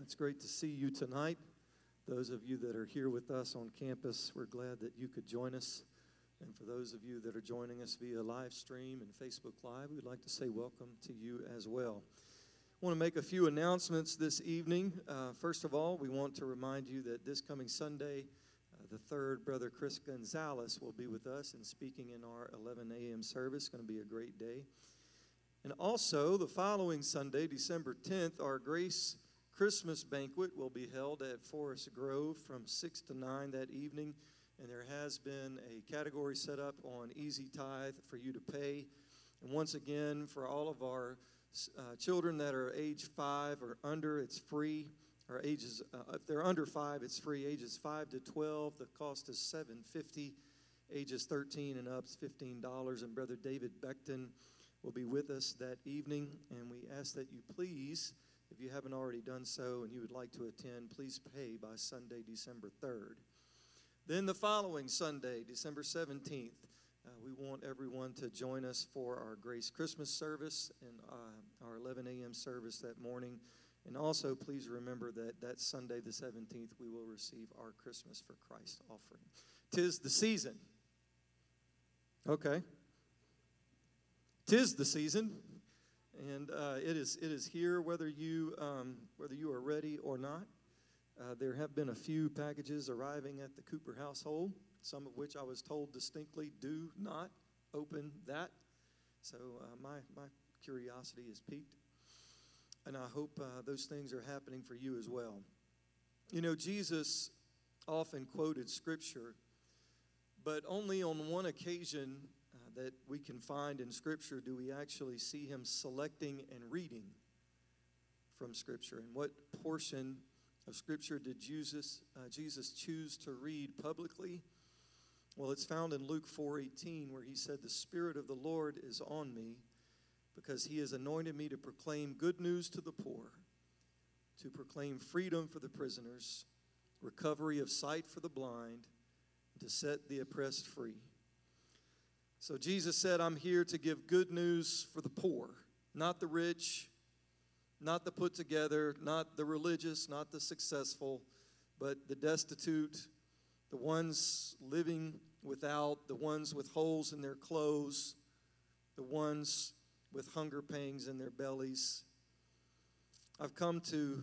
It's great to see you tonight. Those of you that are here with us on campus, we're glad that you could join us. And for those of you that are joining us via live stream and Facebook Live, we'd like to say welcome to you as well. I want to make a few announcements this evening. Uh, first of all, we want to remind you that this coming Sunday, uh, the third, Brother Chris Gonzalez will be with us and speaking in our 11 a.m. service. It's going to be a great day. And also, the following Sunday, December 10th, our Grace Christmas banquet will be held at Forest Grove from 6 to 9 that evening. And there has been a category set up on Easy Tithe for you to pay. And once again, for all of our uh, children that are age 5 or under, it's free. Or ages, uh, if they're under 5, it's free. Ages 5 to 12, the cost is 750 Ages 13 and up, $15. And Brother David Beckton will be with us that evening. And we ask that you please if you haven't already done so and you would like to attend, please pay by Sunday, December 3rd. Then the following Sunday, December 17th, uh, we want everyone to join us for our Grace Christmas service and uh, our 11 a.m. service that morning. And also, please remember that that Sunday, the 17th, we will receive our Christmas for Christ offering. Tis the season. Okay. Tis the season and uh, it is it is here whether you um, whether you are ready or not. Uh, there have been a few packages arriving at the Cooper household, some of which I was told distinctly, "Do not open that." So uh, my my curiosity is piqued, and I hope uh, those things are happening for you as well. You know, Jesus often quoted Scripture, but only on one occasion that we can find in Scripture do we actually see him selecting and reading from Scripture? And what portion of Scripture did Jesus, uh, Jesus choose to read publicly? Well, it's found in Luke 4:18 where he said, "The Spirit of the Lord is on me because he has anointed me to proclaim good news to the poor, to proclaim freedom for the prisoners, recovery of sight for the blind, to set the oppressed free." So Jesus said, I'm here to give good news for the poor, not the rich, not the put together, not the religious, not the successful, but the destitute, the ones living without, the ones with holes in their clothes, the ones with hunger pangs in their bellies. I've come to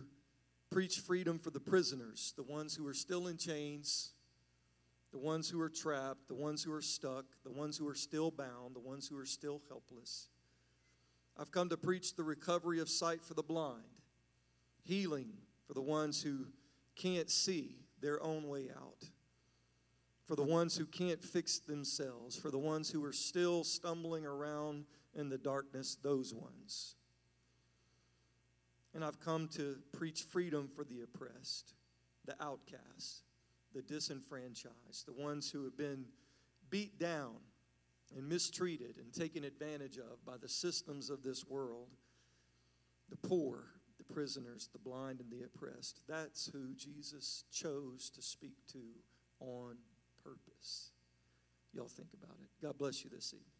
preach freedom for the prisoners, the ones who are still in chains the ones who are trapped, the ones who are stuck, the ones who are still bound, the ones who are still helpless. I've come to preach the recovery of sight for the blind, healing for the ones who can't see their own way out, for the ones who can't fix themselves, for the ones who are still stumbling around in the darkness, those ones. And I've come to preach freedom for the oppressed, the outcast, the disenfranchised, the ones who have been beat down and mistreated and taken advantage of by the systems of this world, the poor, the prisoners, the blind, and the oppressed. That's who Jesus chose to speak to on purpose. Y'all think about it. God bless you this evening.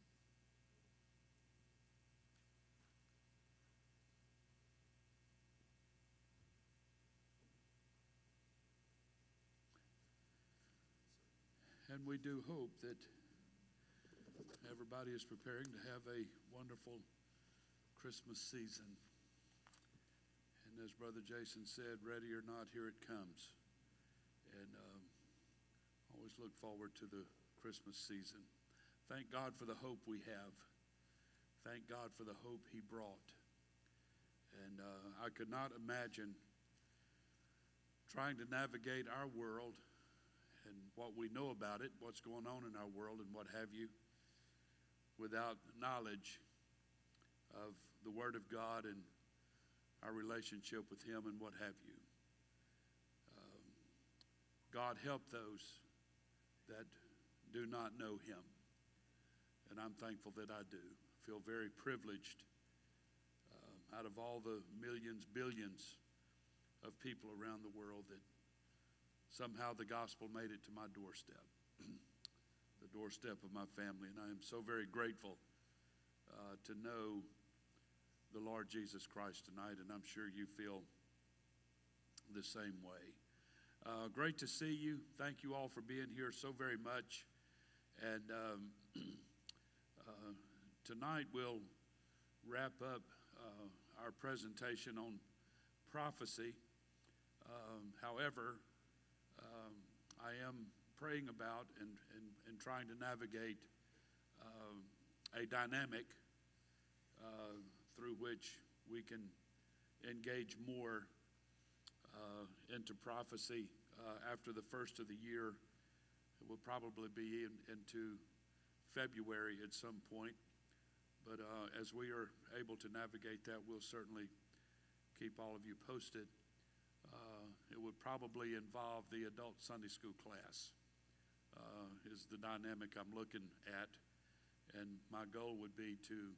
And we do hope that everybody is preparing to have a wonderful Christmas season. And as Brother Jason said, ready or not, here it comes. And um, always look forward to the Christmas season. Thank God for the hope we have. Thank God for the hope He brought. And uh, I could not imagine trying to navigate our world and what we know about it, what's going on in our world, and what have you, without knowledge of the Word of God and our relationship with Him and what have you. Um, God help those that do not know Him. And I'm thankful that I do. I feel very privileged uh, out of all the millions, billions of people around the world that somehow the gospel made it to my doorstep, the doorstep of my family. And I am so very grateful uh, to know the Lord Jesus Christ tonight. And I'm sure you feel the same way. Uh, great to see you. Thank you all for being here so very much. And um, uh, tonight we'll wrap up uh, our presentation on prophecy. Um, however, I am praying about and, and, and trying to navigate um, a dynamic uh, through which we can engage more uh, into prophecy uh, after the first of the year. It will probably be in, into February at some point. But uh, as we are able to navigate that, we'll certainly keep all of you posted. It would probably involve the adult Sunday school class, uh, is the dynamic I'm looking at. And my goal would be to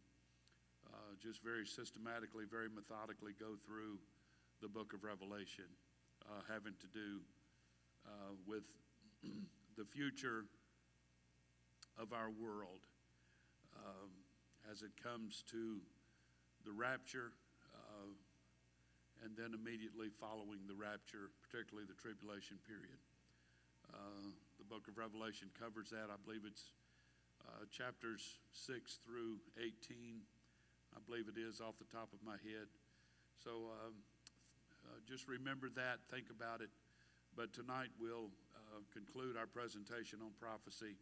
uh, just very systematically, very methodically go through the book of Revelation, uh, having to do uh, with the future of our world um, as it comes to the rapture uh, and then immediately following the rapture, particularly the tribulation period. Uh, the book of Revelation covers that. I believe it's uh, chapters 6 through 18. I believe it is off the top of my head. So um, uh, just remember that, think about it. But tonight we'll uh, conclude our presentation on prophecy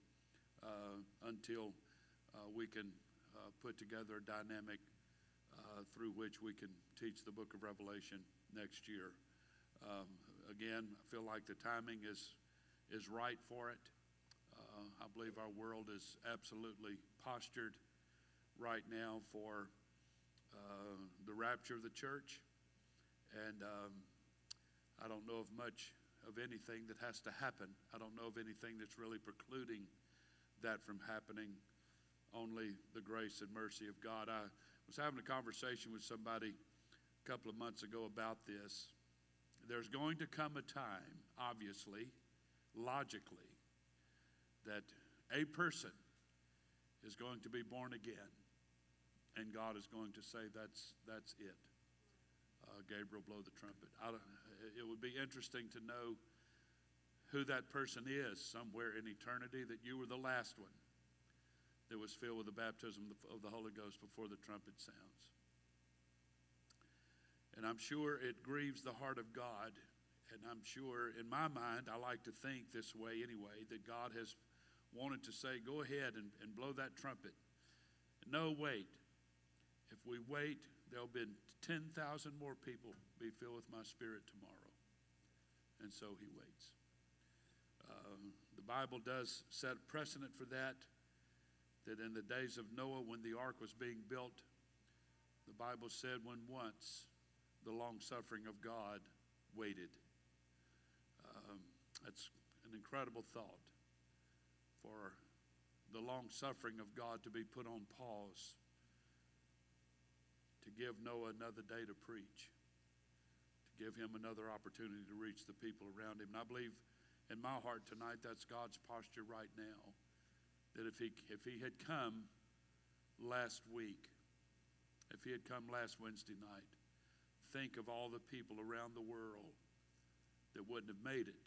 uh, until uh, we can put together a dynamic uh, through which we can teach the book of Revelation next year. Um, again, I feel like the timing is, is right for it. I believe our world is absolutely postured right now for the rapture of the church. And um, I don't know of much of anything that has to happen. I don't know of anything that's really precluding that from happening. Only the grace and mercy of God. I was having a conversation with somebody a couple of months ago about this. There's going to come a time, obviously, logically, that a person is going to be born again, and God is going to say, That's, that's it uh, Gabriel blow the trumpet. it would be interesting to know who that person is somewhere in eternity, that you were the last one that was filled with the baptism of the Holy Ghost before the trumpet sounds. And I'm sure it grieves the heart of God. And I'm sure, in my mind, I like to think this way anyway, that God has wanted to say, go ahead and, and blow that trumpet. No, wait. If we wait, there'll be 10,000 more people be filled with my spirit tomorrow. And so he waits. Uh, the Bible does set precedent for that, that in the days of Noah, when the ark was being built, the Bible said when once the long suffering of God waited. Um, that's an incredible thought for the long suffering of God to be put on pause to give Noah another day to preach, to give him another opportunity to reach the people around him. And I believe in my heart tonight that's God's posture right now. That if he, if he had come last week, if he had come last Wednesday night, think of all the people around the world that wouldn't have made it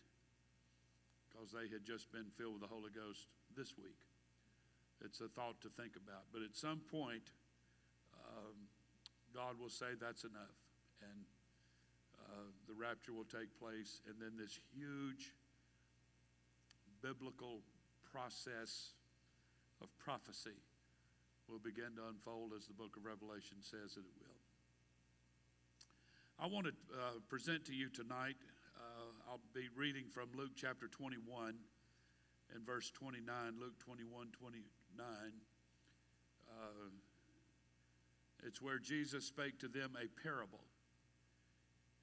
because they had just been filled with the Holy Ghost this week. It's a thought to think about. But at some point, um, God will say that's enough. And uh, the rapture will take place. And then this huge biblical process of prophecy will begin to unfold as the book of Revelation says that it will. I want to uh, present to you tonight, uh, I'll be reading from Luke chapter 21 and verse 29, Luke 21 29. Uh, it's where Jesus spake to them a parable.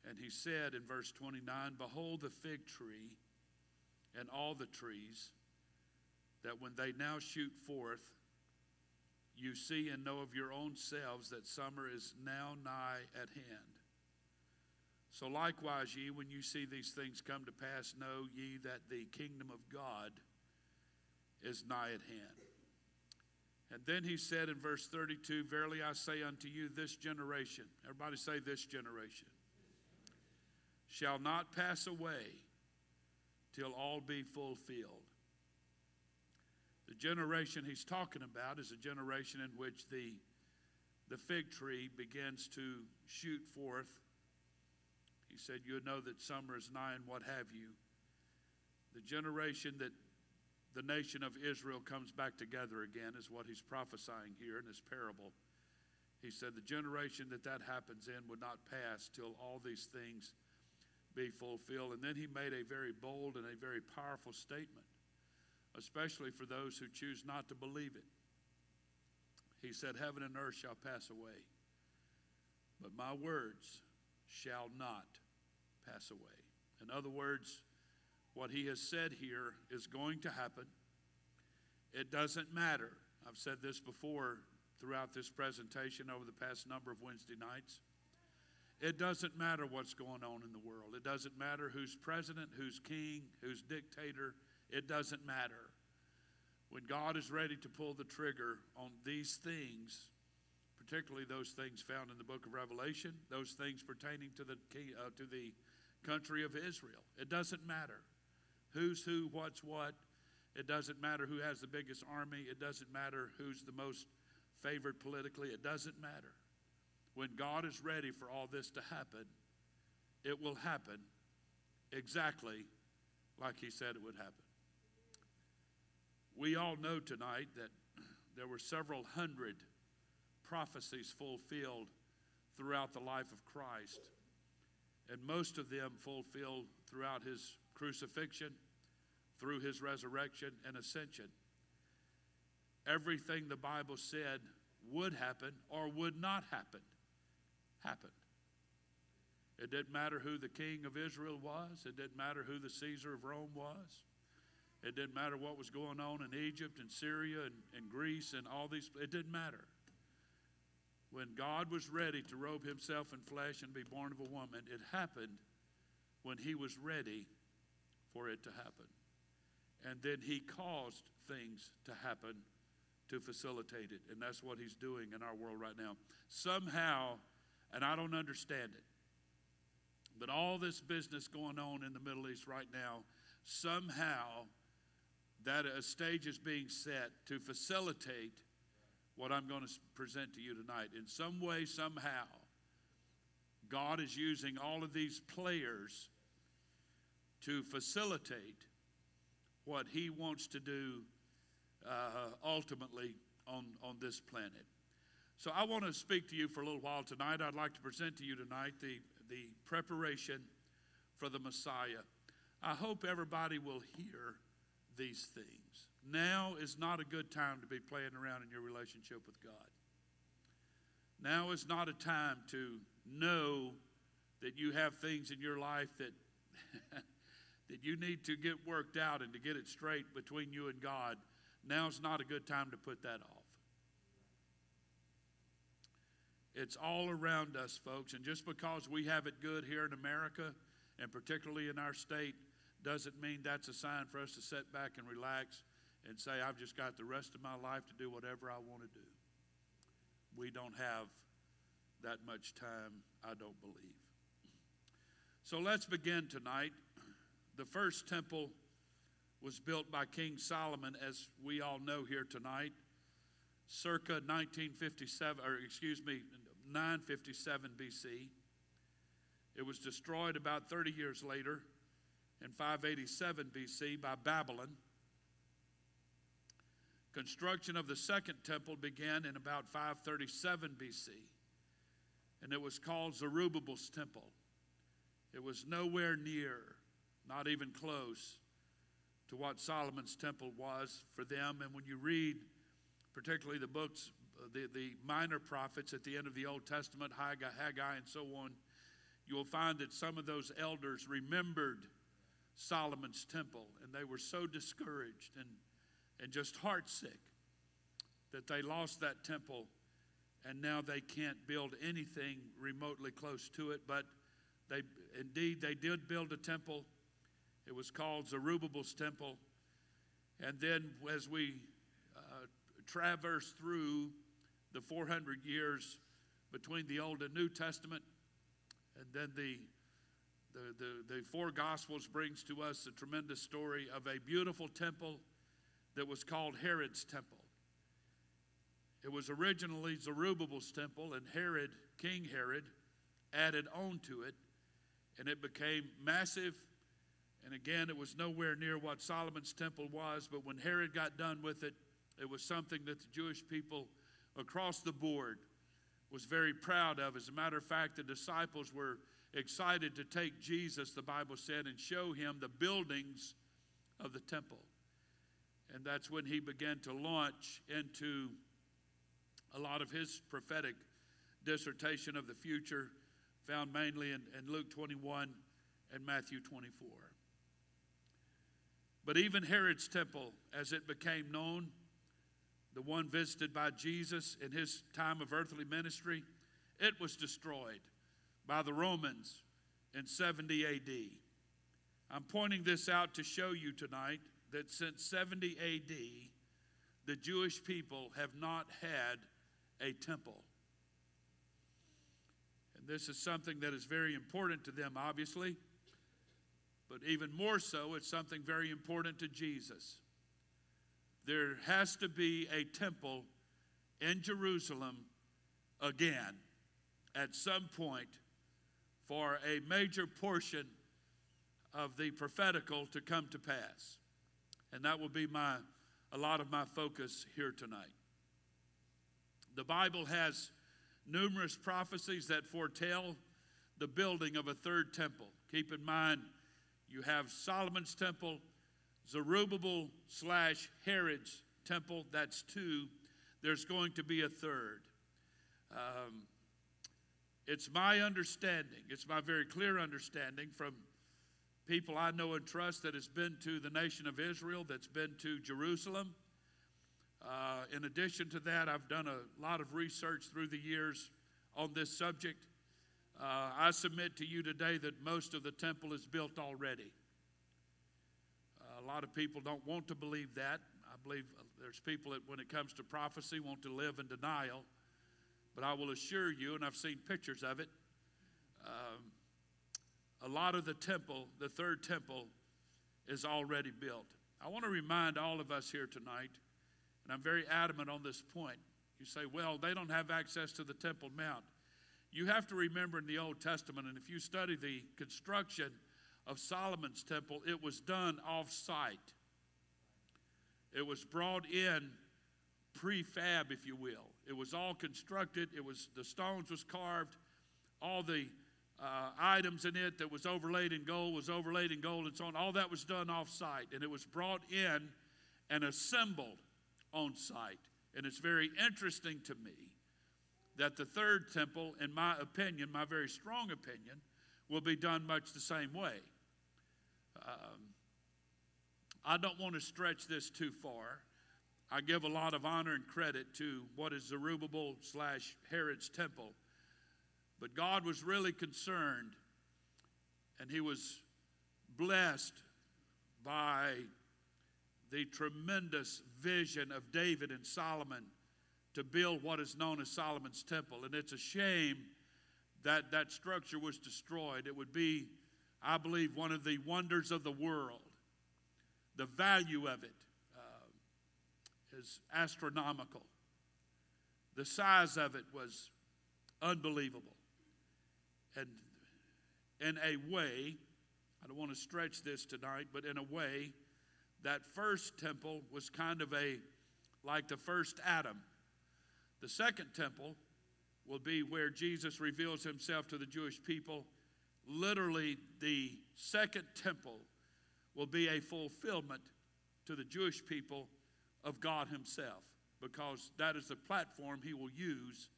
And he said in verse 29 Behold the fig tree and all the trees, that when they now shoot forth, you see and know of your own selves that summer is now nigh at hand. So likewise, ye, when you see these things come to pass, know ye that the kingdom of God is nigh at hand. And then he said in verse 32 Verily I say unto you, this generation, everybody say this generation, shall not pass away till all be fulfilled. The generation he's talking about is a generation in which the, the fig tree begins to shoot forth. He said, You know that summer is nigh and what have you. The generation that the nation of Israel comes back together again is what he's prophesying here in this parable. He said, The generation that that happens in would not pass till all these things be fulfilled. And then he made a very bold and a very powerful statement especially for those who choose not to believe it. He said, Heaven and earth shall pass away, but my words shall not pass away. In other words, what he has said here is going to happen. It doesn't matter. I've said this before throughout this presentation over the past number of Wednesday nights. It doesn't matter what's going on in the world. It doesn't matter who's president, who's king, who's dictator, it doesn't matter. When God is ready to pull the trigger on these things, particularly those things found in the book of Revelation, those things pertaining to the, uh, to the country of Israel, it doesn't matter who's who, what's what. It doesn't matter who has the biggest army. It doesn't matter who's the most favored politically. It doesn't matter. When God is ready for all this to happen, it will happen exactly like He said it would happen. We all know tonight that there were several hundred prophecies fulfilled throughout the life of Christ, and most of them fulfilled throughout his crucifixion, through his resurrection and ascension. Everything the Bible said would happen or would not happen happened. It didn't matter who the king of Israel was, it didn't matter who the Caesar of Rome was. It didn't matter what was going on in Egypt and Syria and, and Greece and all these, it didn't matter. When God was ready to robe himself in flesh and be born of a woman, it happened when he was ready for it to happen. And then he caused things to happen to facilitate it. And that's what he's doing in our world right now. Somehow, and I don't understand it, but all this business going on in the Middle East right now, somehow that a stage is being set to facilitate what I'm going to present to you tonight. In some way, somehow, God is using all of these players to facilitate what He wants to do uh, ultimately on, on this planet. So I want to speak to you for a little while tonight. I'd like to present to you tonight the, the preparation for the Messiah. I hope everybody will hear these things. Now is not a good time to be playing around in your relationship with God. Now is not a time to know that you have things in your life that that you need to get worked out and to get it straight between you and God. Now's not a good time to put that off. It's all around us, folks, and just because we have it good here in America and particularly in our state doesn't mean that's a sign for us to sit back and relax and say, I've just got the rest of my life to do whatever I want to do. We don't have that much time, I don't believe. So let's begin tonight. The first temple was built by King Solomon, as we all know here tonight, circa 1957, or excuse me, 957 BC. It was destroyed about 30 years later in 587 BC by Babylon. Construction of the second temple began in about 537 BC, and it was called Zerubbabel's temple. It was nowhere near, not even close, to what Solomon's temple was for them. And when you read, particularly the books, uh, the, the minor prophets at the end of the Old Testament, Haggai, Haggai and so on, you will find that some of those elders remembered Solomon's temple, and they were so discouraged and, and just heartsick that they lost that temple, and now they can't build anything remotely close to it. But they indeed they did build a temple. It was called Zerubbabel's temple, and then as we uh, traverse through the 400 years between the Old and New Testament, and then the the, the, the four Gospels brings to us a tremendous story of a beautiful temple that was called Herod's temple. It was originally Zerubbabel's temple, and Herod, King Herod, added on to it, and it became massive. And again, it was nowhere near what Solomon's temple was, but when Herod got done with it, it was something that the Jewish people across the board was very proud of. As a matter of fact, the disciples were excited to take Jesus, the Bible said, and show him the buildings of the temple. And that's when he began to launch into a lot of his prophetic dissertation of the future, found mainly in, in Luke 21 and Matthew 24. But even Herod's temple, as it became known, the one visited by Jesus in his time of earthly ministry, it was destroyed by the Romans in 70 AD. I'm pointing this out to show you tonight that since 70 AD, the Jewish people have not had a temple. And this is something that is very important to them, obviously, but even more so, it's something very important to Jesus. There has to be a temple in Jerusalem again at some point for a major portion of the prophetical to come to pass. And that will be my a lot of my focus here tonight. The Bible has numerous prophecies that foretell the building of a third temple. Keep in mind, you have Solomon's temple, Zerubbabel slash Herod's temple, that's two. There's going to be a third. Um, it's my understanding, it's my very clear understanding from people I know and trust that has been to the nation of Israel, that's been to Jerusalem. Uh, in addition to that, I've done a lot of research through the years on this subject. Uh, I submit to you today that most of the temple is built already. Uh, a lot of people don't want to believe that. I believe there's people that, when it comes to prophecy, want to live in denial. But I will assure you, and I've seen pictures of it, um, a lot of the temple, the third temple, is already built. I want to remind all of us here tonight, and I'm very adamant on this point. You say, well, they don't have access to the Temple Mount. You have to remember in the Old Testament, and if you study the construction of Solomon's temple, it was done off site. It was brought in prefab, if you will. It was all constructed. It was the stones was carved. All the uh, items in it that was overlaid in gold was overlaid in gold and so on. All that was done off site, and it was brought in and assembled on site. And it's very interesting to me that the third temple, in my opinion, my very strong opinion, will be done much the same way. Um, I don't want to stretch this too far. I give a lot of honor and credit to what is Zerubbabel slash Herod's temple. But God was really concerned, and He was blessed by the tremendous vision of David and Solomon to build what is known as Solomon's temple. And it's a shame that that structure was destroyed. It would be, I believe, one of the wonders of the world. The value of it is astronomical. The size of it was unbelievable. And in a way, I don't want to stretch this tonight, but in a way, that first temple was kind of a like the first Adam. The second temple will be where Jesus reveals himself to the Jewish people. Literally, the second temple will be a fulfillment to the Jewish people of God Himself, because that is the platform He will use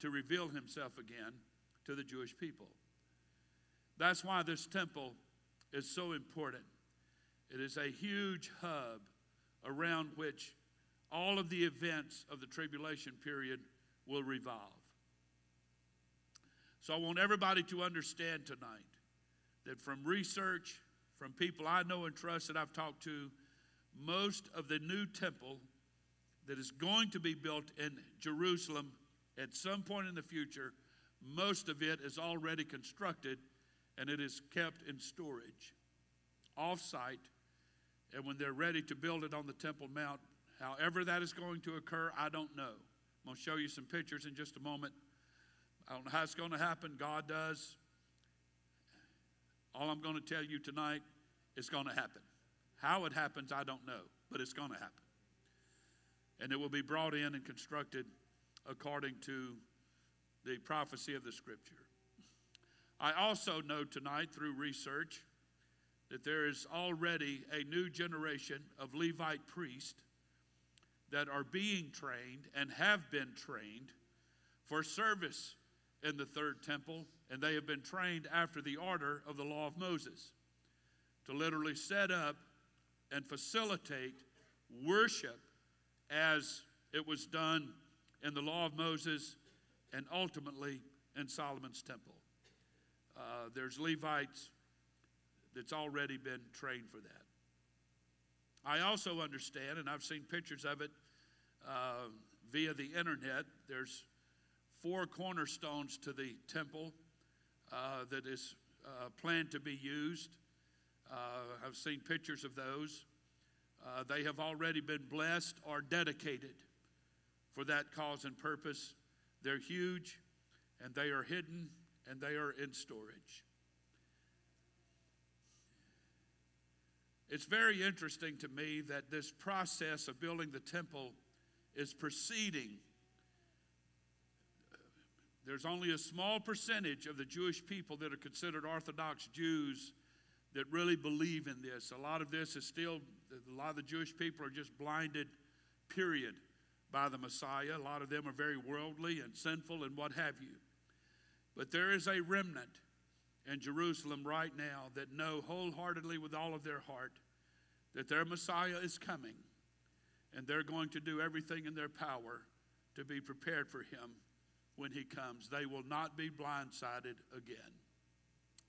to reveal Himself again to the Jewish people. That's why this temple is so important. It is a huge hub around which all of the events of the tribulation period will revolve. So I want everybody to understand tonight that from research, from people I know and trust that I've talked to, most of the new temple that is going to be built in Jerusalem at some point in the future, most of it is already constructed and it is kept in storage off site. And when they're ready to build it on the Temple Mount, however that is going to occur, I don't know. I'm going to show you some pictures in just a moment. I don't know how it's going to happen. God does. All I'm going to tell you tonight is going to happen. How it happens, I don't know, but it's going to happen. And it will be brought in and constructed according to the prophecy of the scripture. I also know tonight through research that there is already a new generation of Levite priests that are being trained and have been trained for service in the third temple, and they have been trained after the order of the law of Moses to literally set up and facilitate worship as it was done in the law of Moses and ultimately in Solomon's temple. Uh, there's Levites that's already been trained for that. I also understand, and I've seen pictures of it uh, via the internet, there's four cornerstones to the temple uh, that is uh, planned to be used. Uh, I've seen pictures of those. Uh, they have already been blessed or dedicated for that cause and purpose. They're huge and they are hidden and they are in storage. It's very interesting to me that this process of building the temple is proceeding. There's only a small percentage of the Jewish people that are considered Orthodox Jews that really believe in this. A lot of this is still, a lot of the Jewish people are just blinded, period, by the Messiah. A lot of them are very worldly and sinful and what have you. But there is a remnant in Jerusalem right now that know wholeheartedly with all of their heart that their Messiah is coming and they're going to do everything in their power to be prepared for him when he comes. They will not be blindsided again.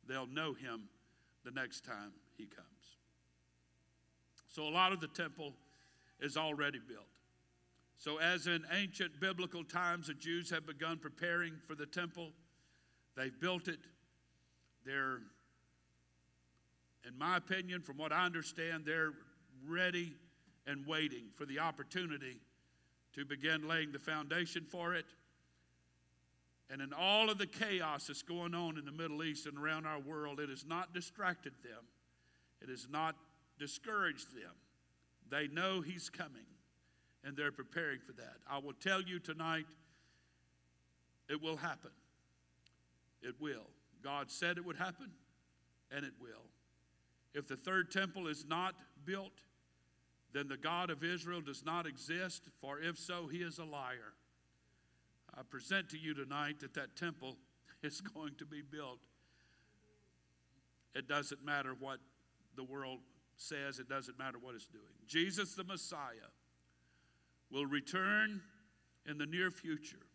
They'll know him the next time he comes. So, a lot of the temple is already built. So, as in ancient biblical times, the Jews have begun preparing for the temple, they've built it. They're, in my opinion, from what I understand, they're ready and waiting for the opportunity to begin laying the foundation for it. And in all of the chaos that's going on in the Middle East and around our world, it has not distracted them, it has not discouraged them. They know He's coming, and they're preparing for that. I will tell you tonight, it will happen. It will. God said it would happen, and it will. If the third temple is not built, then the God of Israel does not exist, for if so, he is a liar. I present to you tonight that that temple is going to be built. It doesn't matter what the world says, it doesn't matter what it's doing. Jesus the Messiah will return in the near future.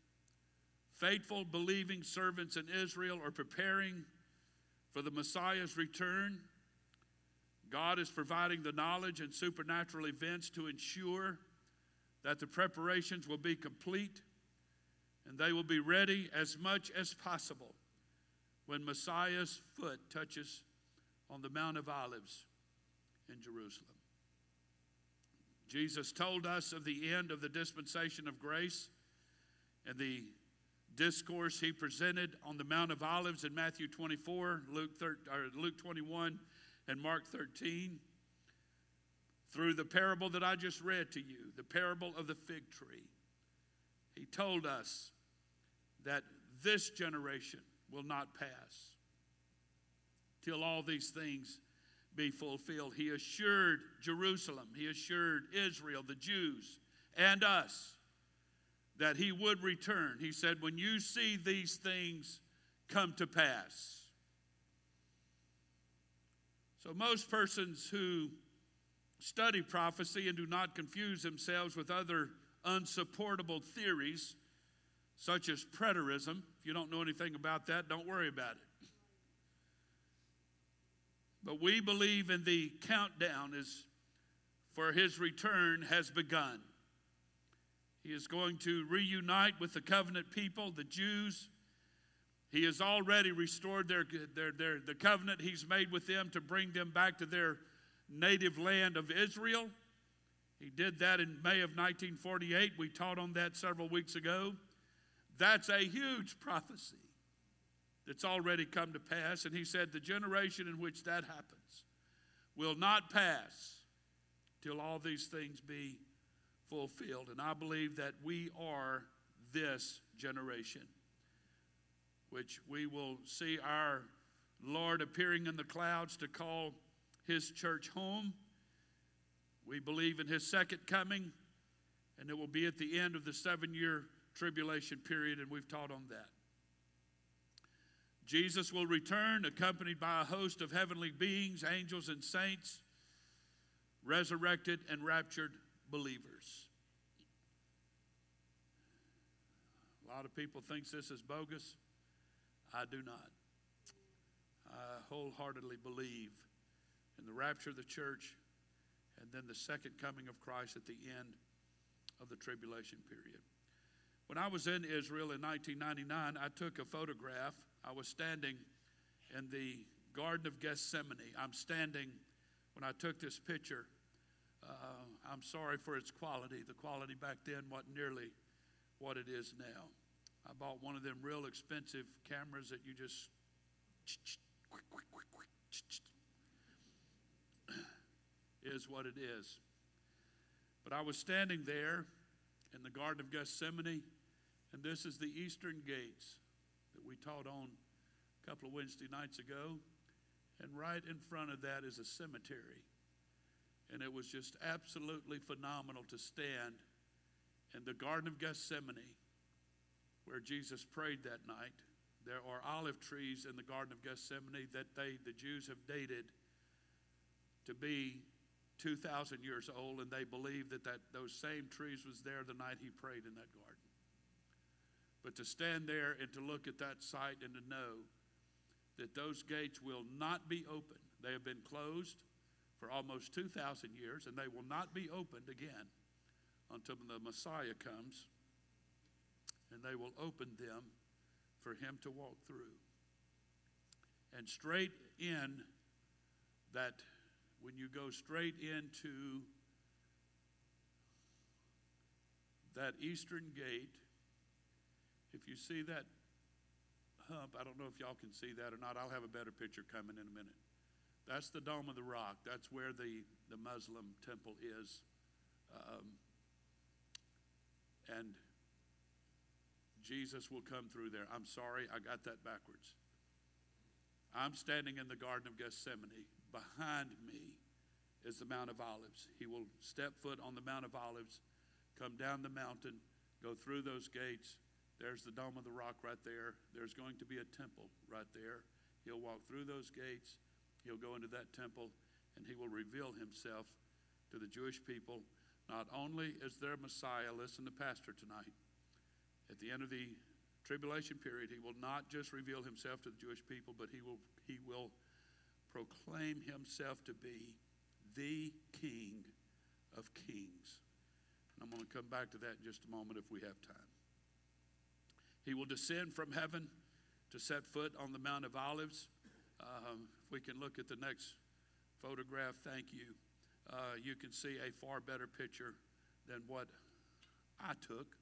Faithful, believing servants in Israel are preparing for the Messiah's return. God is providing the knowledge and supernatural events to ensure that the preparations will be complete and they will be ready as much as possible when Messiah's foot touches on the Mount of Olives in Jerusalem. Jesus told us of the end of the dispensation of grace and the discourse he presented on the Mount of Olives in Matthew 24, Luke, 13, Luke 21, and Mark 13. Through the parable that I just read to you, the parable of the fig tree, he told us that this generation will not pass till all these things be fulfilled. He assured Jerusalem, he assured Israel, the Jews, and us that he would return. He said, When you see these things come to pass. So, most persons who study prophecy and do not confuse themselves with other unsupportable theories, such as preterism. If you don't know anything about that, don't worry about it. But we believe in the countdown is for his return has begun. He is going to reunite with the covenant people, the Jews. He has already restored their, their, their, the covenant He's made with them to bring them back to their native land of Israel. He did that in May of 1948. We taught on that several weeks ago. That's a huge prophecy that's already come to pass. And he said, The generation in which that happens will not pass till all these things be fulfilled. And I believe that we are this generation, which we will see our Lord appearing in the clouds to call his church home. We believe in his second coming, and it will be at the end of the seven year tribulation period, and we've taught on that. Jesus will return accompanied by a host of heavenly beings, angels, and saints, resurrected and raptured believers. A lot of people think this is bogus. I do not. I wholeheartedly believe in the rapture of the church and then the second coming of Christ at the end of the tribulation period. When I was in Israel in 1999, I took a photograph. I was standing in the Garden of Gethsemane. I'm standing when I took this picture. Uh, I'm sorry for its quality. The quality back then wasn't nearly what it is now. I bought one of them real expensive cameras that you just is what it is. But I was standing there in the Garden of Gethsemane, and this is the eastern gates that we taught on a couple of Wednesday nights ago. And right in front of that is a cemetery. And it was just absolutely phenomenal to stand in the Garden of Gethsemane where Jesus prayed that night. There are olive trees in the Garden of Gethsemane that they, the Jews have dated to be 2,000 years old, and they believe that, that those same trees was there the night he prayed in that garden. But to stand there and to look at that sight and to know that those gates will not be open, they have been closed for almost 2,000 years, and they will not be opened again until the Messiah comes and they will open them for him to walk through. And straight in that, when you go straight into that eastern gate, if you see that hump, I don't know if y'all can see that or not. I'll have a better picture coming in a minute. That's the Dome of the Rock. That's where the, the Muslim temple is. Um, and Jesus will come through there. I'm sorry, I got that backwards. I'm standing in the Garden of Gethsemane. Behind me is the Mount of Olives. He will step foot on the Mount of Olives, come down the mountain, go through those gates. There's the Dome of the Rock right there. There's going to be a temple right there. He'll walk through those gates. He'll go into that temple and he will reveal himself to the Jewish people, not only as their Messiah, listen to Pastor tonight, at the end of the tribulation period, he will not just reveal himself to the Jewish people, but he will, he will proclaim himself to be the King of Kings. And I'm going to come back to that in just a moment if we have time. He will descend from heaven to set foot on the Mount of Olives. Um, if we can look at the next photograph, thank you. Uh, you can see a far better picture than what I took.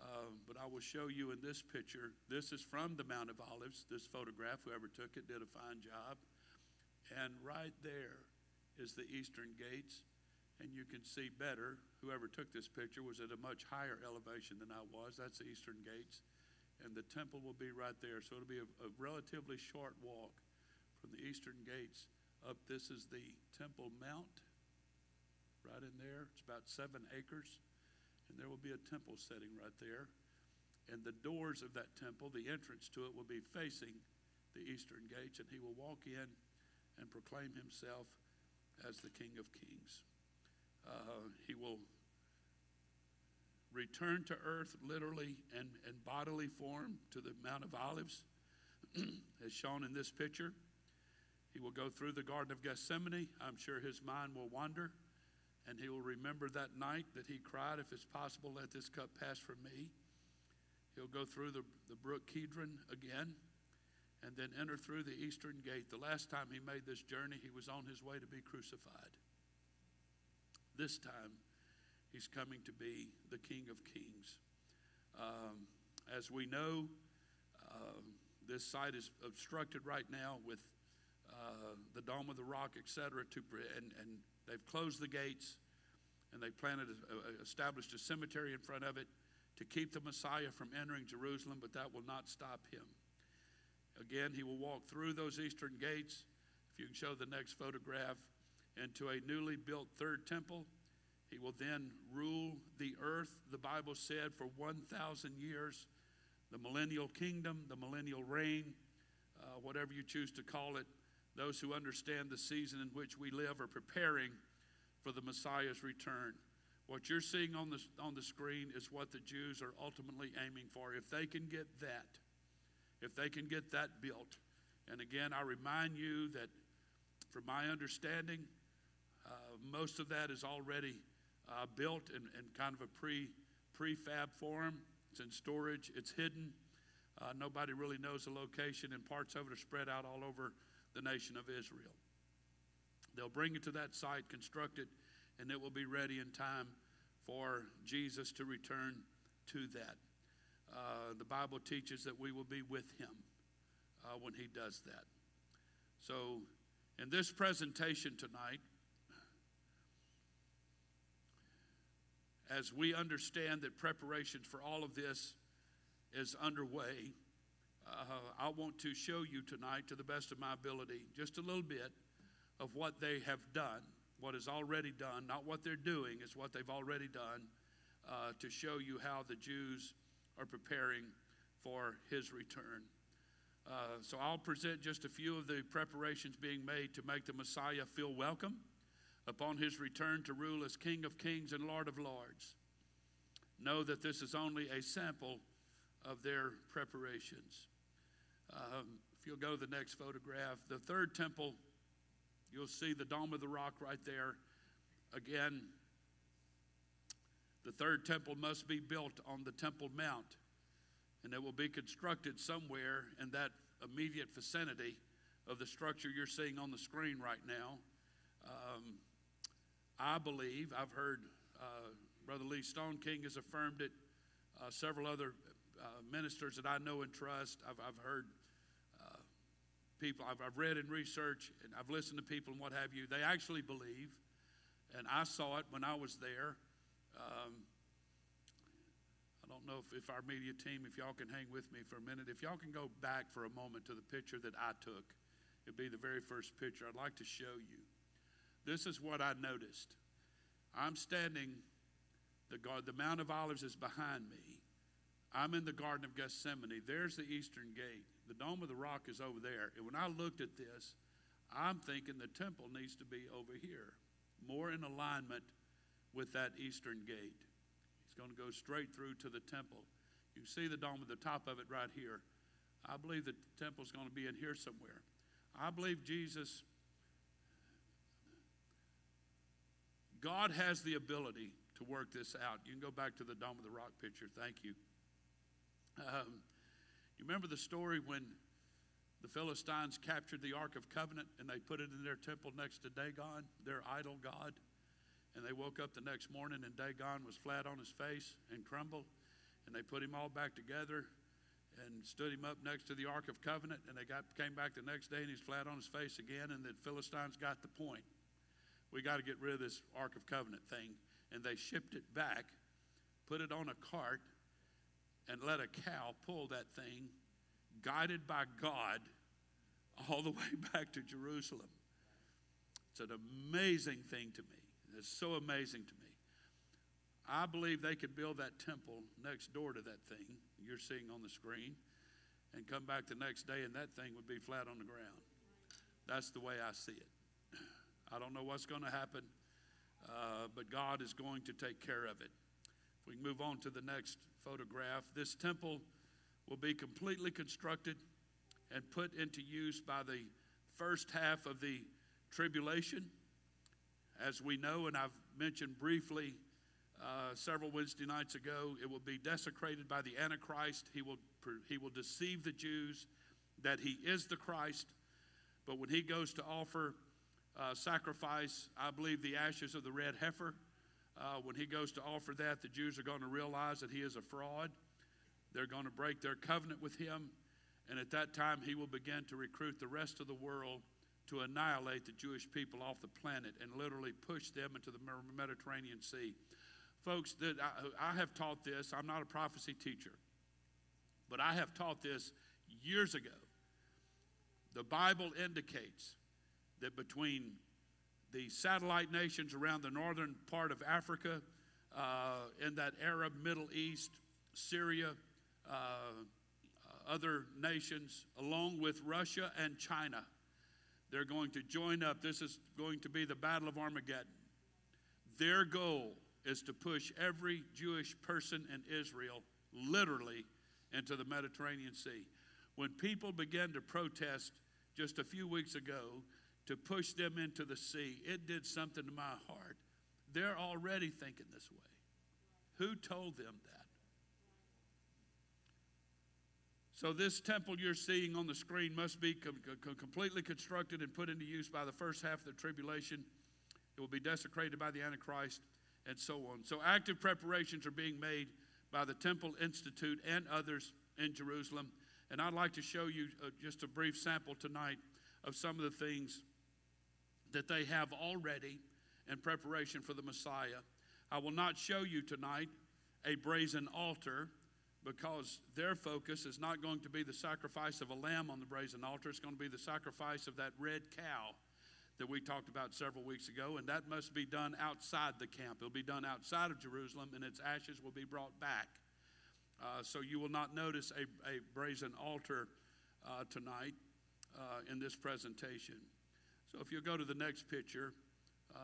Um, but I will show you in this picture. This is from the Mount of Olives. This photograph, whoever took it did a fine job. And right there is the eastern gates. And you can see better. Whoever took this picture was at a much higher elevation than I was. That's the eastern gates. And the temple will be right there. So it'll be a, a relatively short walk from the eastern gates up. This is the Temple Mount right in there. It's about seven acres and there will be a temple setting right there. And the doors of that temple, the entrance to it, will be facing the eastern gates, and he will walk in and proclaim himself as the King of Kings. Uh, he will return to earth literally and in bodily form to the Mount of Olives, as shown in this picture. He will go through the Garden of Gethsemane. I'm sure his mind will wander and he will remember that night that he cried, If it's possible, let this cup pass from me. He'll go through the, the brook Kidron again, and then enter through the eastern gate. The last time he made this journey, he was on his way to be crucified. This time, he's coming to be the King of Kings. Um, as we know, um, this site is obstructed right now with uh, the Dome of the Rock, etc. To and, and they've closed the gates, and they planted, a, established a cemetery in front of it to keep the Messiah from entering Jerusalem, but that will not stop him. Again, he will walk through those eastern gates. If you can show the next photograph, into a newly built third temple. He will then rule the earth, the Bible said, for 1,000 years. The millennial kingdom, the millennial reign, uh, whatever you choose to call it. Those who understand the season in which we live are preparing for the Messiah's return. What you're seeing on the, on the screen is what the Jews are ultimately aiming for. If they can get that, if they can get that built. And again, I remind you that from my understanding, uh, most of that is already uh, built in, in, kind of a pre prefab form. It's in storage, it's hidden. Uh, nobody really knows the location, and parts of it are spread out all over the nation of Israel. They'll bring it to that site, construct it, and it will be ready in time for Jesus to return to that. Uh, the Bible teaches that we will be with him uh, when he does that. So, in this presentation tonight, as we understand that preparations for all of this is underway, uh, I want to show you tonight, to the best of my ability, just a little bit of what they have done what is already done, not what they're doing, is what they've already done uh, to show you how the Jews are preparing for his return. Uh, so I'll present just a few of the preparations being made to make the Messiah feel welcome upon his return to rule as King of Kings and Lord of Lords. Know that this is only a sample of their preparations. Um, if you'll go to the next photograph, the third temple You'll see the Dome of the Rock right there. Again, the third temple must be built on the Temple Mount, and it will be constructed somewhere in that immediate vicinity of the structure you're seeing on the screen right now. Um, I believe, I've heard uh, Brother Lee Stoneking has affirmed it, uh, several other uh, ministers that I know and trust. I've, I've heard people I've, I've read and researched and I've listened to people and what have you, they actually believe, and I saw it when I was there. Um, I don't know if, if our media team, if y'all can hang with me for a minute, if y'all can go back for a moment to the picture that I took, it'd be the very first picture I'd like to show you. This is what I noticed. I'm standing, the, the Mount of Olives is behind me. I'm in the Garden of Gethsemane. There's the eastern gate. The Dome of the Rock is over there. And when I looked at this, I'm thinking the temple needs to be over here, more in alignment with that eastern gate. He's going to go straight through to the temple. You see the dome at the top of it right here. I believe the temple's going to be in here somewhere. I believe Jesus, God has the ability to work this out. You can go back to the Dome of the Rock picture. Thank you. Um, you remember the story when the Philistines captured the Ark of Covenant and they put it in their temple next to Dagon, their idol god? And they woke up the next morning and Dagon was flat on his face and crumbled. And they put him all back together and stood him up next to the Ark of Covenant. And they got, came back the next day and he's flat on his face again. And the Philistines got the point. We got to get rid of this Ark of Covenant thing. And they shipped it back, put it on a cart, and let a cow pull that thing, guided by God, all the way back to Jerusalem. It's an amazing thing to me. It's so amazing to me. I believe they could build that temple next door to that thing you're seeing on the screen and come back the next day and that thing would be flat on the ground. That's the way I see it. I don't know what's going to happen, uh, but God is going to take care of it. If we move on to the next photograph, this temple will be completely constructed and put into use by the first half of the tribulation. As we know, and I've mentioned briefly uh, several Wednesday nights ago, it will be desecrated by the Antichrist. He will, he will deceive the Jews. that he is the Christ. But when he goes to offer uh, sacrifice, I believe the ashes of the red heifer, uh, when he goes to offer that, the Jews are going to realize that he is a fraud. They're going to break their covenant with him. And at that time, he will begin to recruit the rest of the world to annihilate the Jewish people off the planet and literally push them into the Mediterranean Sea. Folks, that I, I have taught this. I'm not a prophecy teacher, but I have taught this years ago. The Bible indicates that between the satellite nations around the northern part of Africa, uh, in that Arab Middle East, Syria, uh, other nations, along with Russia and China, they're going to join up. This is going to be the Battle of Armageddon. Their goal is to push every Jewish person in Israel literally into the Mediterranean Sea. When people began to protest just a few weeks ago to push them into the sea, it did something to my heart. They're already thinking this way. Who told them that? So, this temple you're seeing on the screen must be com- com- completely constructed and put into use by the first half of the tribulation. It will be desecrated by the Antichrist, and so on. So, active preparations are being made by the Temple Institute and others in Jerusalem. And I'd like to show you uh, just a brief sample tonight of some of the things that they have already in preparation for the Messiah. I will not show you tonight a brazen altar because their focus is not going to be the sacrifice of a lamb on the brazen altar, it's going to be the sacrifice of that red cow that we talked about several weeks ago, and that must be done outside the camp. It'll be done outside of Jerusalem, and its ashes will be brought back. Uh, so you will not notice a, a brazen altar uh, tonight uh, in this presentation. So if you'll go to the next picture, uh,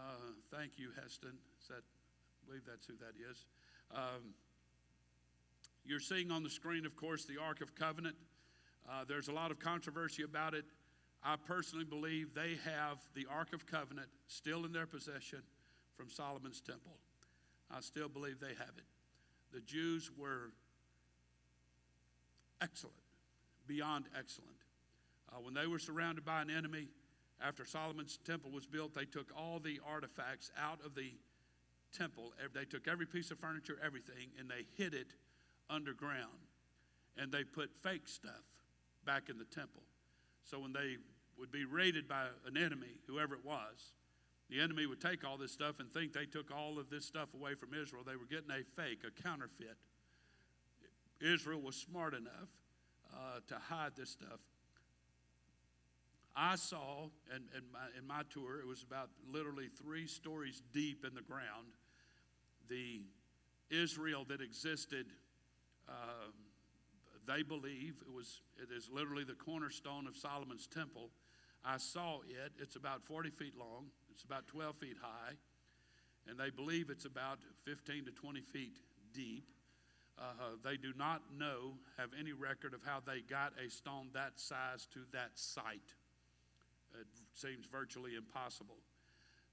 thank you, Heston. Is that, I believe that's who that is. Um, you're seeing on the screen, of course, the Ark of Covenant. Uh, there's a lot of controversy about it. I personally believe they have the Ark of Covenant still in their possession from Solomon's temple. I still believe they have it. The Jews were excellent, beyond excellent. Uh, when they were surrounded by an enemy, after Solomon's temple was built, they took all the artifacts out of the temple. They took every piece of furniture, everything, and they hid it underground and they put fake stuff back in the temple. So when they would be raided by an enemy, whoever it was, the enemy would take all this stuff and think they took all of this stuff away from Israel. They were getting a fake, a counterfeit. Israel was smart enough uh, to hide this stuff. I saw in, in, my, in my tour, it was about literally three stories deep in the ground, the Israel that existed um, they believe it was it is literally the cornerstone of Solomon's temple. I saw it. It's about 40 feet long. It's about 12 feet high, and they believe it's about 15 to 20 feet deep. Uh, they do not know, have any record of how they got a stone that size to that site. It seems virtually impossible.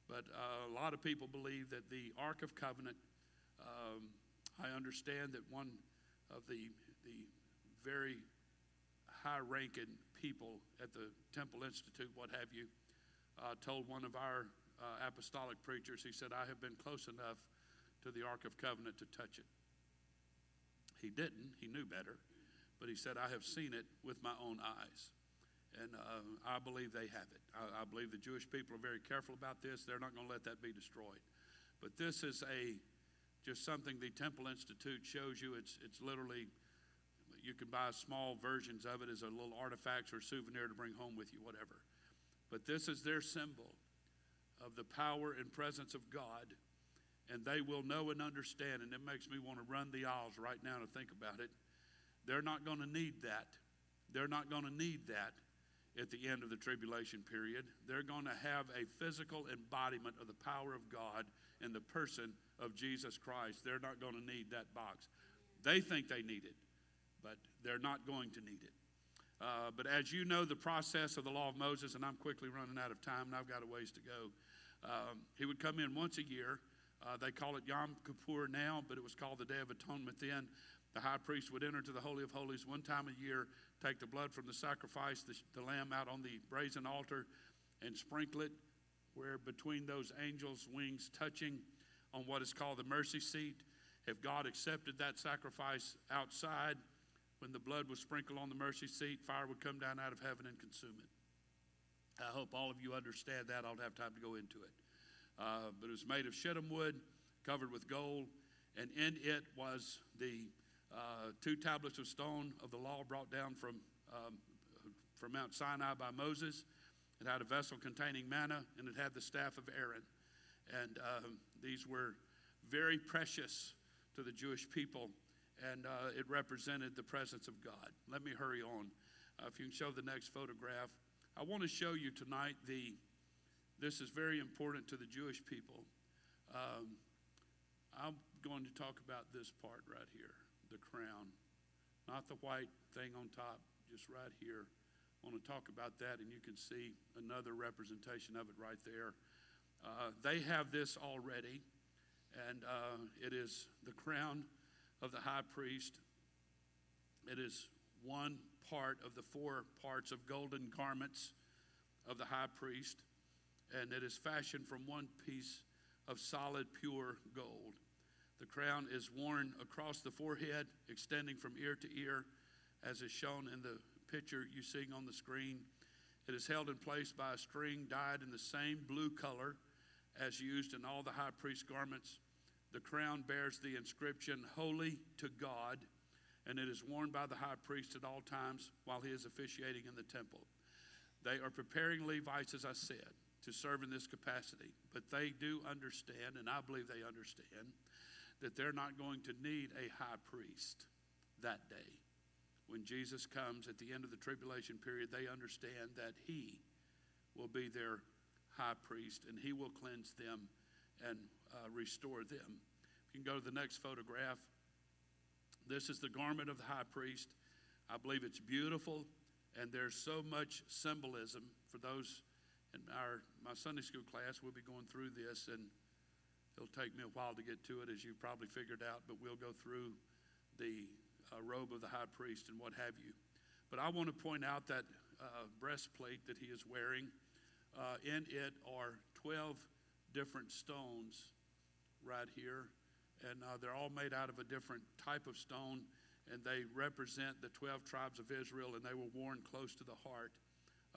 But uh, a lot of people believe that the Ark of Covenant, um, I understand that one of the, the very high ranking people at the Temple Institute, what have you, uh, told one of our uh, apostolic preachers, he said, I have been close enough to the Ark of Covenant to touch it. He didn't, he knew better, but he said, I have seen it with my own eyes. And uh, I believe they have it. I, I believe the Jewish people are very careful about this. They're not going to let that be destroyed. But this is a just something the Temple Institute shows you. It's, it's literally, you can buy small versions of it as a little artifact or souvenir to bring home with you, whatever. But this is their symbol of the power and presence of God, and they will know and understand. And it makes me want to run the aisles right now to think about it. They're not going to need that. They're not going to need that at the end of the tribulation period. They're going to have a physical embodiment of the power of God in the person of Jesus Christ, they're not going to need that box. They think they need it, but they're not going to need it. Uh, but as you know, the process of the law of Moses, and I'm quickly running out of time, and I've got a ways to go. Um, he would come in once a year. Uh, they call it Yom Kippur now, but it was called the Day of Atonement then. The high priest would enter to the Holy of Holies one time a year, take the blood from the sacrifice, the, the lamb out on the brazen altar, and sprinkle it where between those angels' wings touching on what is called the mercy seat. If God accepted that sacrifice outside, when the blood was sprinkled on the mercy seat, fire would come down out of heaven and consume it. I hope all of you understand that. I don't have time to go into it. Uh, but it was made of shittim wood, covered with gold, and in it was the uh, two tablets of stone of the law brought down from, um, from Mount Sinai by Moses. It had a vessel containing manna, and it had the staff of Aaron. And um, these were very precious to the Jewish people, and uh, it represented the presence of God. Let me hurry on. Uh, if you can show the next photograph, I want to show you tonight the. This is very important to the Jewish people. Um, I'm going to talk about this part right here, the crown, not the white thing on top, just right here. I want to talk about that, and you can see another representation of it right there. Uh, they have this already, and uh, it is the crown of the high priest. It is one part of the four parts of golden garments of the high priest, and it is fashioned from one piece of solid, pure gold. The crown is worn across the forehead, extending from ear to ear, as is shown in the picture you seeing on the screen. It is held in place by a string dyed in the same blue color as used in all the high priest garments. The crown bears the inscription, Holy to God, and it is worn by the high priest at all times while he is officiating in the temple. They are preparing Levites, as I said, to serve in this capacity, but they do understand, and I believe they understand, that they're not going to need a high priest that day. When Jesus comes at the end of the tribulation period, they understand that he will be their high priest and he will cleanse them and uh, restore them. You can go to the next photograph, this is the garment of the high priest. I believe it's beautiful and there's so much symbolism for those in our my Sunday school class. We'll be going through this and it'll take me a while to get to it, as you probably figured out, but we'll go through the uh, robe of the high priest and what have you. But I want to point out that uh, breastplate that he is wearing. Uh, in it are 12 different stones right here, and uh, they're all made out of a different type of stone, and they represent the 12 tribes of Israel, and they were worn close to the heart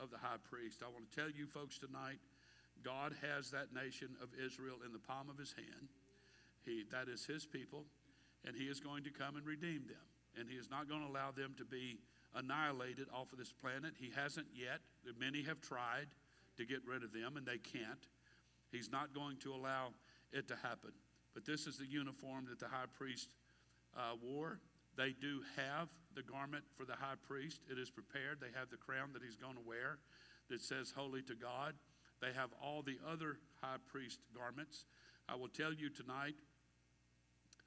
of the high priest. I want to tell you folks tonight God has that nation of Israel in the palm of his hand. He, that is his people, and he is going to come and redeem them and He is not going to allow them to be annihilated off of this planet. He hasn't yet. Many have tried to get rid of them, and they can't. He's not going to allow it to happen. But this is the uniform that the high priest uh, wore. They do have the garment for the high priest. It is prepared. They have the crown that he's going to wear that says holy to God. They have all the other high priest garments. I will tell you tonight,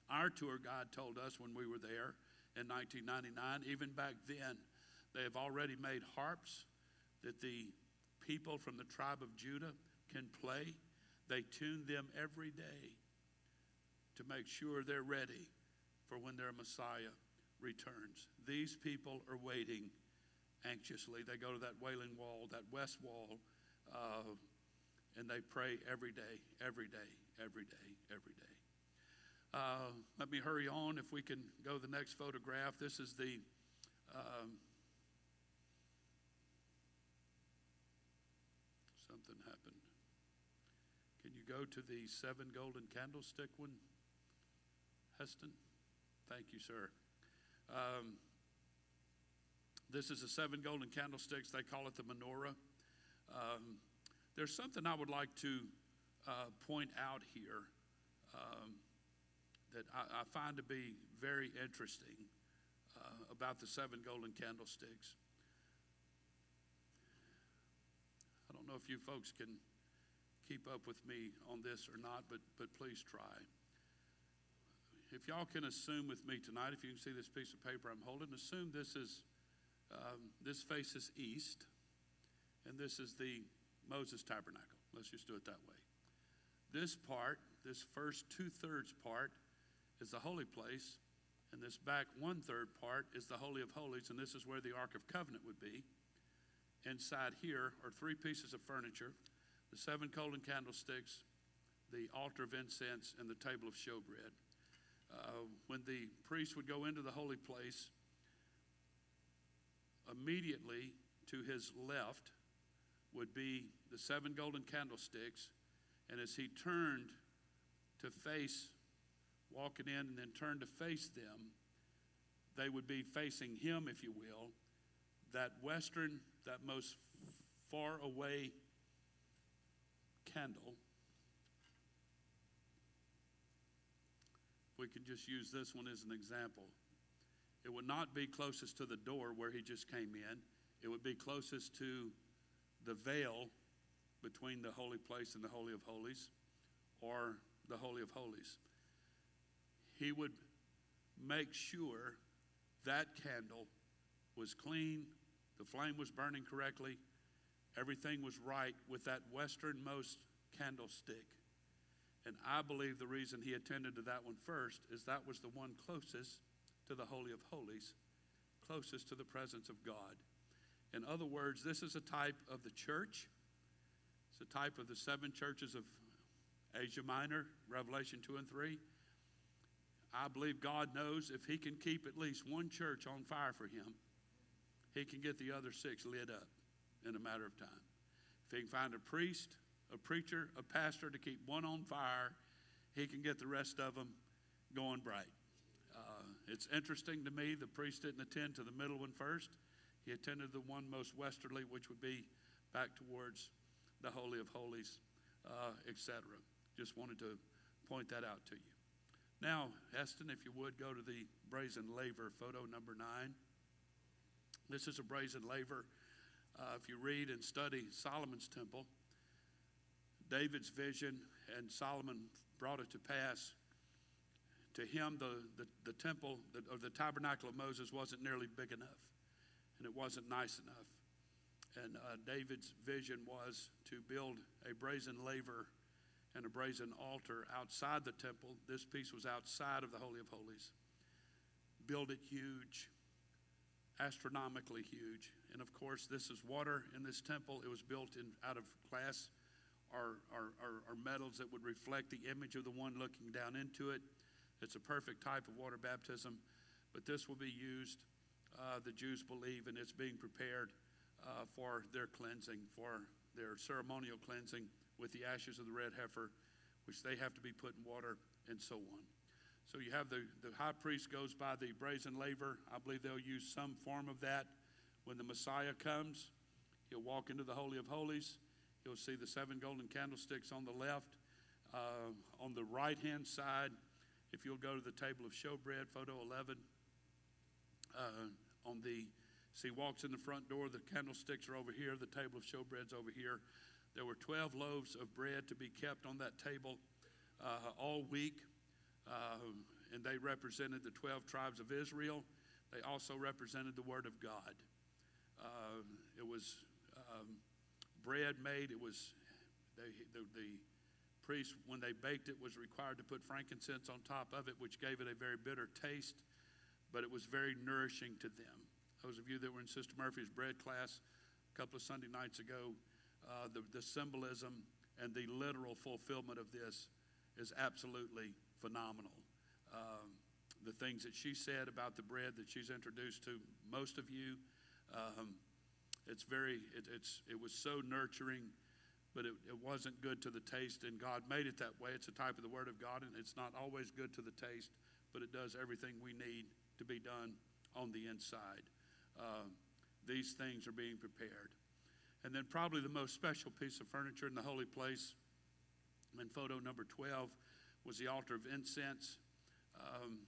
our tour guide told us when we were there in 1999. Even back then, they have already made harps that the people from the tribe of Judah can play. They tune them every day to make sure they're ready for when their Messiah returns. These people are waiting anxiously. They go to that Wailing Wall, that West Wall, uh, and they pray every day, every day, every day, every day. Uh, let me hurry on. If we can go the next photograph, this is the. Um, something happened. Can you go to the seven golden candlestick one, Heston? Thank you, sir. Um, this is the seven golden candlesticks. They call it the menorah. Um, there's something I would like to uh, point out here. Um, that I, I find to be very interesting uh, about the seven golden candlesticks. I don't know if you folks can keep up with me on this or not, but, but please try. If y'all can assume with me tonight, if you can see this piece of paper I'm holding, assume this is um, this faces east, and this is the Moses tabernacle. Let's just do it that way. This part, this first two thirds part, is the holy place, And this back one third part is the Holy of Holies, and this is where the Ark of Covenant would be. Inside here are three pieces of furniture the seven golden candlesticks, the altar of incense, and the table of showbread. Uh, when the priest would go into the holy place, immediately to his left would be the seven golden candlesticks, and as he turned to face, walking in, and then turned to face them, they would be facing him, if you will, that western, that most far away candle. We can just use this one as an example. It would not be closest to the door where he just came in. It would be closest to the veil between the holy place and the Holy of Holies, or the Holy of Holies. He would make sure that candle was clean, the flame was burning correctly, everything was right with that westernmost candlestick. And I believe the reason he attended to that one first is that was the one closest to the Holy of Holies, closest to the presence of God. In other words, this is a type of the church. It's a type of the seven churches of Asia Minor, Revelation 2 and 3. I believe God knows if He can keep at least one church on fire for Him, He can get the other six lit up in a matter of time. If He can find a priest, a preacher, a pastor to keep one on fire, He can get the rest of them going bright. Uh, it's interesting to me the priest didn't attend to the middle one first. He attended the one most westerly, which would be back towards the Holy of Holies, uh, etc. Just wanted to point that out to you. Now, Eston, if you would go to the brazen laver, photo number nine. This is a brazen laver. Uh, if you read and study Solomon's temple, David's vision, and Solomon brought it to pass. To him, the, the, the temple the, or the tabernacle of Moses wasn't nearly big enough, and it wasn't nice enough. And uh, David's vision was to build a brazen laver and a brazen altar outside the temple. This piece was outside of the Holy of Holies. Build it huge, astronomically huge. And of course, this is water in this temple. It was built in out of glass or, or, or, or metals that would reflect the image of the one looking down into it. It's a perfect type of water baptism, but this will be used, uh, the Jews believe, and it's being prepared uh, for their cleansing, for their ceremonial cleansing with the ashes of the red heifer, which they have to be put in water, and so on. So you have the, the high priest goes by the brazen laver. I believe they'll use some form of that when the Messiah comes. He'll walk into the Holy of Holies. You'll see the seven golden candlesticks on the left. Uh, on the right hand side, if you'll go to the table of showbread, photo 11, uh, on the, see, walks in the front door, the candlesticks are over here, the table of showbread's over here. There were 12 loaves of bread to be kept on that table uh, all week, uh, and they represented the 12 tribes of Israel. They also represented the Word of God. Uh, it was um, bread made, it was, they, the, the priest, when they baked it, was required to put frankincense on top of it, which gave it a very bitter taste, but it was very nourishing to them. Those of you that were in Sister Murphy's bread class a couple of Sunday nights ago, uh, the, the symbolism and the literal fulfillment of this is absolutely phenomenal. Um, the things that she said about the bread that she's introduced to most of you, um, it's very, it, it's, it was so nurturing, but it, it wasn't good to the taste, and God made it that way. It's a type of the Word of God, and it's not always good to the taste, but it does everything we need to be done on the inside. Uh, these things are being prepared. And then, probably the most special piece of furniture in the holy place, in photo number 12, was the altar of incense. Um,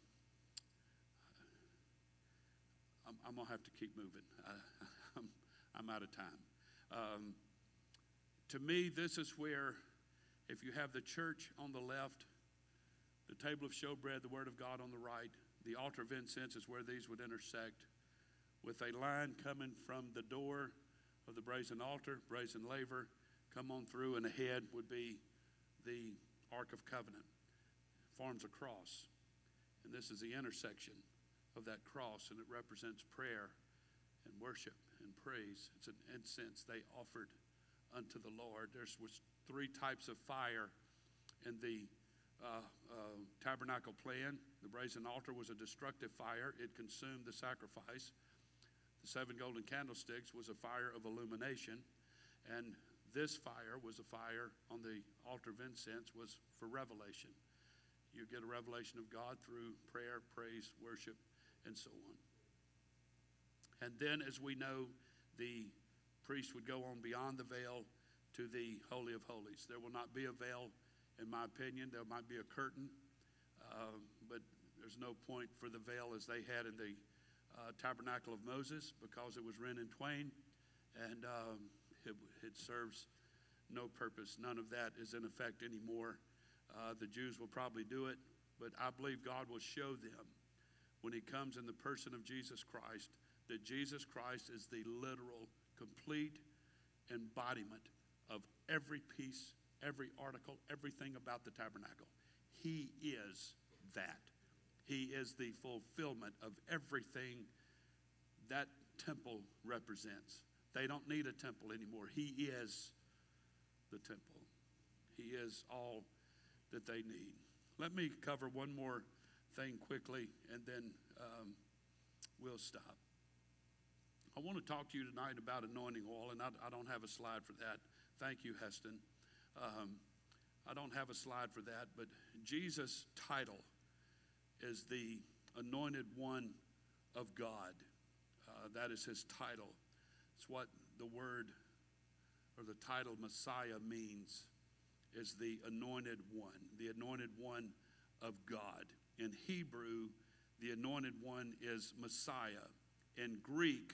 I'm, I'm going to have to keep moving. I, I'm, I'm out of time. Um, to me, this is where, if you have the church on the left, the table of showbread, the Word of God on the right, the altar of incense is where these would intersect, with a line coming from the door of the brazen altar, brazen laver, come on through, and ahead would be the Ark of Covenant. Forms a cross. And this is the intersection of that cross, and it represents prayer and worship and praise. It's an incense they offered unto the Lord. There was three types of fire in the uh, uh, tabernacle plan. The brazen altar was a destructive fire, it consumed the sacrifice. The seven golden candlesticks was a fire of illumination, and this fire was a fire on the altar of incense was for revelation. You get a revelation of God through prayer, praise, worship, and so on. And then, as we know, the priest would go on beyond the veil to the Holy of Holies. There will not be a veil, in my opinion. There might be a curtain, uh, but there's no point for the veil as they had in the uh, tabernacle of Moses because it was rent in twain and um, it, it, serves no purpose. None of that is in effect anymore. Uh, the Jews will probably do it, but I believe God will show them when He comes in the person of Jesus Christ that Jesus Christ is the literal, complete embodiment of every piece, every article, everything about the tabernacle. He is that. He is the fulfillment of everything that temple represents. They don't need a temple anymore. He is the temple, He is all that they need. Let me cover one more thing quickly and then um, we'll stop. I want to talk to you tonight about anointing oil, and I, I don't have a slide for that. Thank you, Heston. Um, I don't have a slide for that, but Jesus' title is the anointed one of God. Uh, that is his title. It's what the word or the title Messiah means is the anointed one, the anointed one of God. In Hebrew, the anointed one is Messiah. In Greek,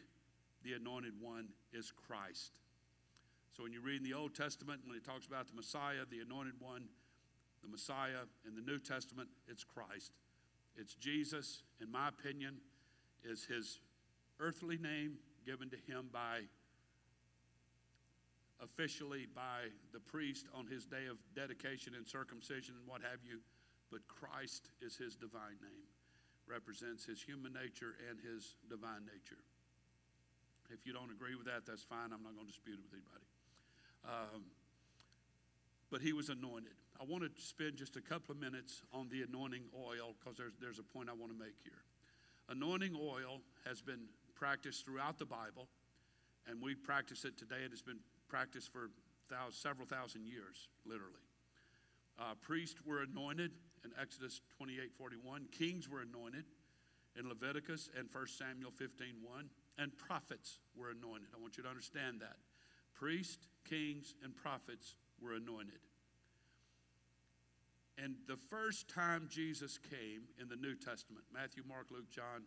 the anointed one is Christ. So when you read in the Old Testament, when it talks about the Messiah, the anointed one, the Messiah, in the New Testament, it's Christ. It's Jesus, in my opinion, is his earthly name given to him by officially by the priest on his day of dedication and circumcision and what have you, but Christ is his divine name, represents his human nature and his divine nature. If you don't agree with that, that's fine. I'm not going to dispute it with anybody. Um, but he was anointed. I want to spend just a couple of minutes on the anointing oil because there's, there's a point I want to make here. Anointing oil has been practiced throughout the Bible, and we practice it today. It has been practiced for thousands, several thousand years, literally. Uh, priests were anointed in Exodus 28 41. Kings were anointed in Leviticus and 1 Samuel 15 1. And prophets were anointed. I want you to understand that. Priests, kings, and prophets were anointed. And the first time Jesus came in the New Testament, Matthew, Mark, Luke, John,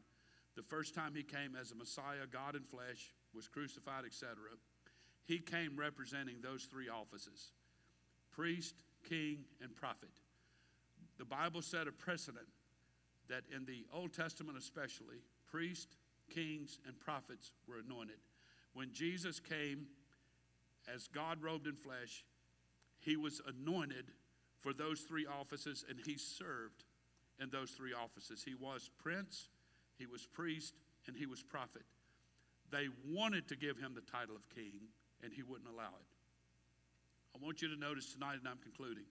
the first time he came as a Messiah, God in flesh, was crucified, etc., he came representing those three offices priest, king, and prophet. The Bible set a precedent that in the Old Testament, especially, priests, kings, and prophets were anointed. When Jesus came as God robed in flesh, he was anointed for those three offices, and he served in those three offices. He was prince, he was priest, and he was prophet. They wanted to give him the title of king, and he wouldn't allow it. I want you to notice tonight, and I'm concluding.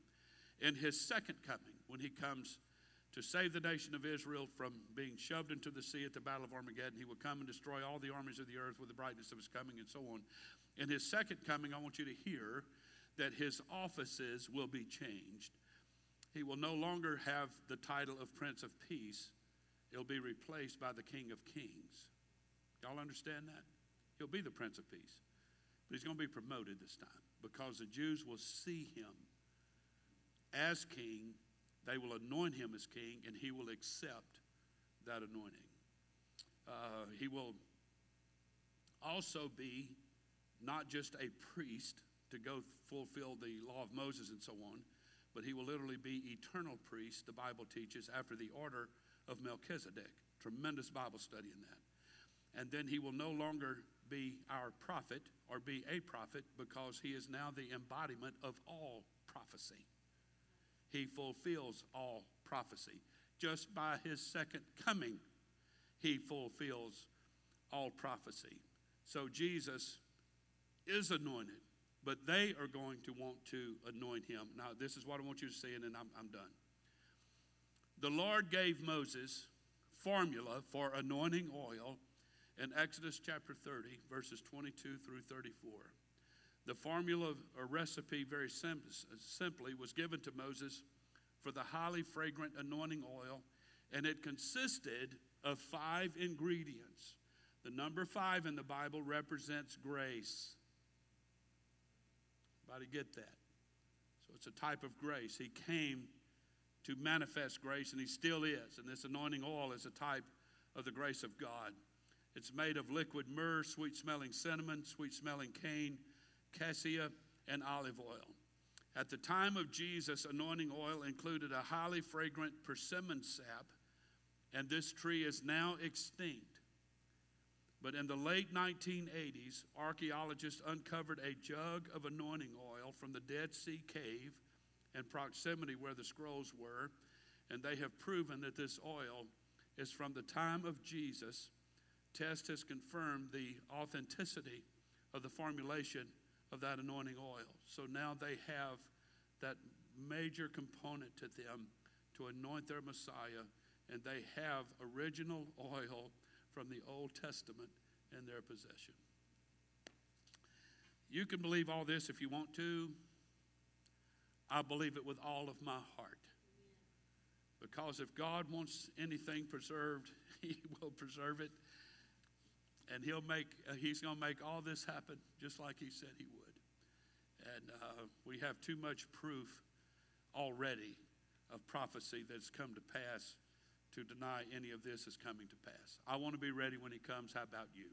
In his second coming, when he comes to save the nation of Israel from being shoved into the sea at the Battle of Armageddon, he will come and destroy all the armies of the earth with the brightness of his coming, and so on. In his second coming, I want you to hear that his offices will be changed. He will no longer have the title of Prince of Peace, he'll be replaced by the King of Kings. Y'all understand that? He'll be the Prince of Peace. But he's going to be promoted this time because the Jews will see him as king. They will anoint him as king, and he will accept that anointing. Uh, he will also be not just a priest, to go fulfill the law of Moses and so on, but he will literally be eternal priest, the Bible teaches, after the order of Melchizedek. Tremendous Bible study in that. And then he will no longer be our prophet or be a prophet because he is now the embodiment of all prophecy. He fulfills all prophecy. Just by his second coming, he fulfills all prophecy. So Jesus is anointed, but they are going to want to anoint him. Now, this is what I want you to see, and then I'm, I'm done. The Lord gave Moses formula for anointing oil in Exodus chapter 30, verses 22 through 34. The formula or recipe, very sim- simply, was given to Moses for the highly fragrant anointing oil, and it consisted of five ingredients. The number five in the Bible represents grace. Everybody get that? So it's a type of grace. He came to manifest grace, and he still is. And this anointing oil is a type of the grace of God. It's made of liquid myrrh, sweet smelling cinnamon, sweet smelling cane, cassia, and olive oil. At the time of Jesus, anointing oil included a highly fragrant persimmon sap, and this tree is now extinct. But in the late 1980s, archaeologists uncovered a jug of anointing oil from the Dead Sea Cave in proximity where the scrolls were, and they have proven that this oil is from the time of Jesus. Test has confirmed the authenticity of the formulation of that anointing oil. So now they have that major component to them to anoint their Messiah, and they have original oil from the Old Testament in their possession. You can believe all this if you want to. I believe it with all of my heart. Because if God wants anything preserved, He will preserve it. And He'll make, uh, He's going to make all this happen just like He said He would. And uh, we have too much proof already of prophecy that's come to pass to deny any of this is coming to pass. I want to be ready when He comes. How about you?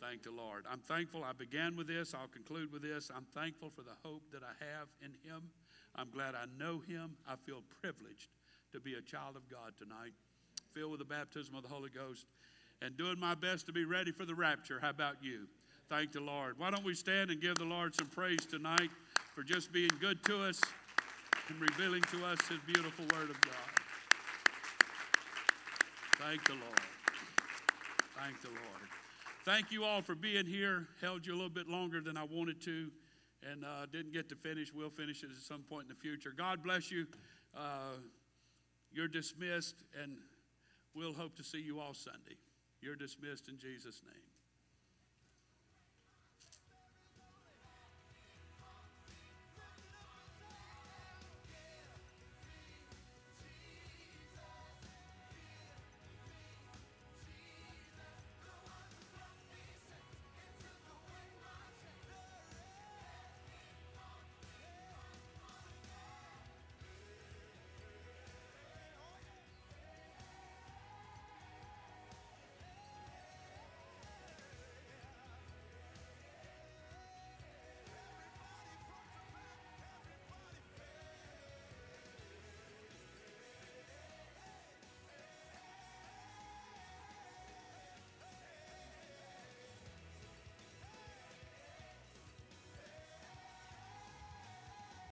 Thank the Lord. I'm thankful. I began with this. I'll conclude with this. I'm thankful for the hope that I have in Him. I'm glad I know Him. I feel privileged to be a child of God tonight, filled with the baptism of the Holy Ghost, and doing my best to be ready for the rapture. How about you? Thank the Lord. Why don't we stand and give the Lord some praise tonight for just being good to us and revealing to us His beautiful Word of God. Thank the Lord. Thank the Lord. Thank you all for being here. Held you a little bit longer than I wanted to and uh, didn't get to finish. We'll finish it at some point in the future. God bless you. Uh, you're dismissed, and we'll hope to see you all Sunday. You're dismissed in Jesus' name.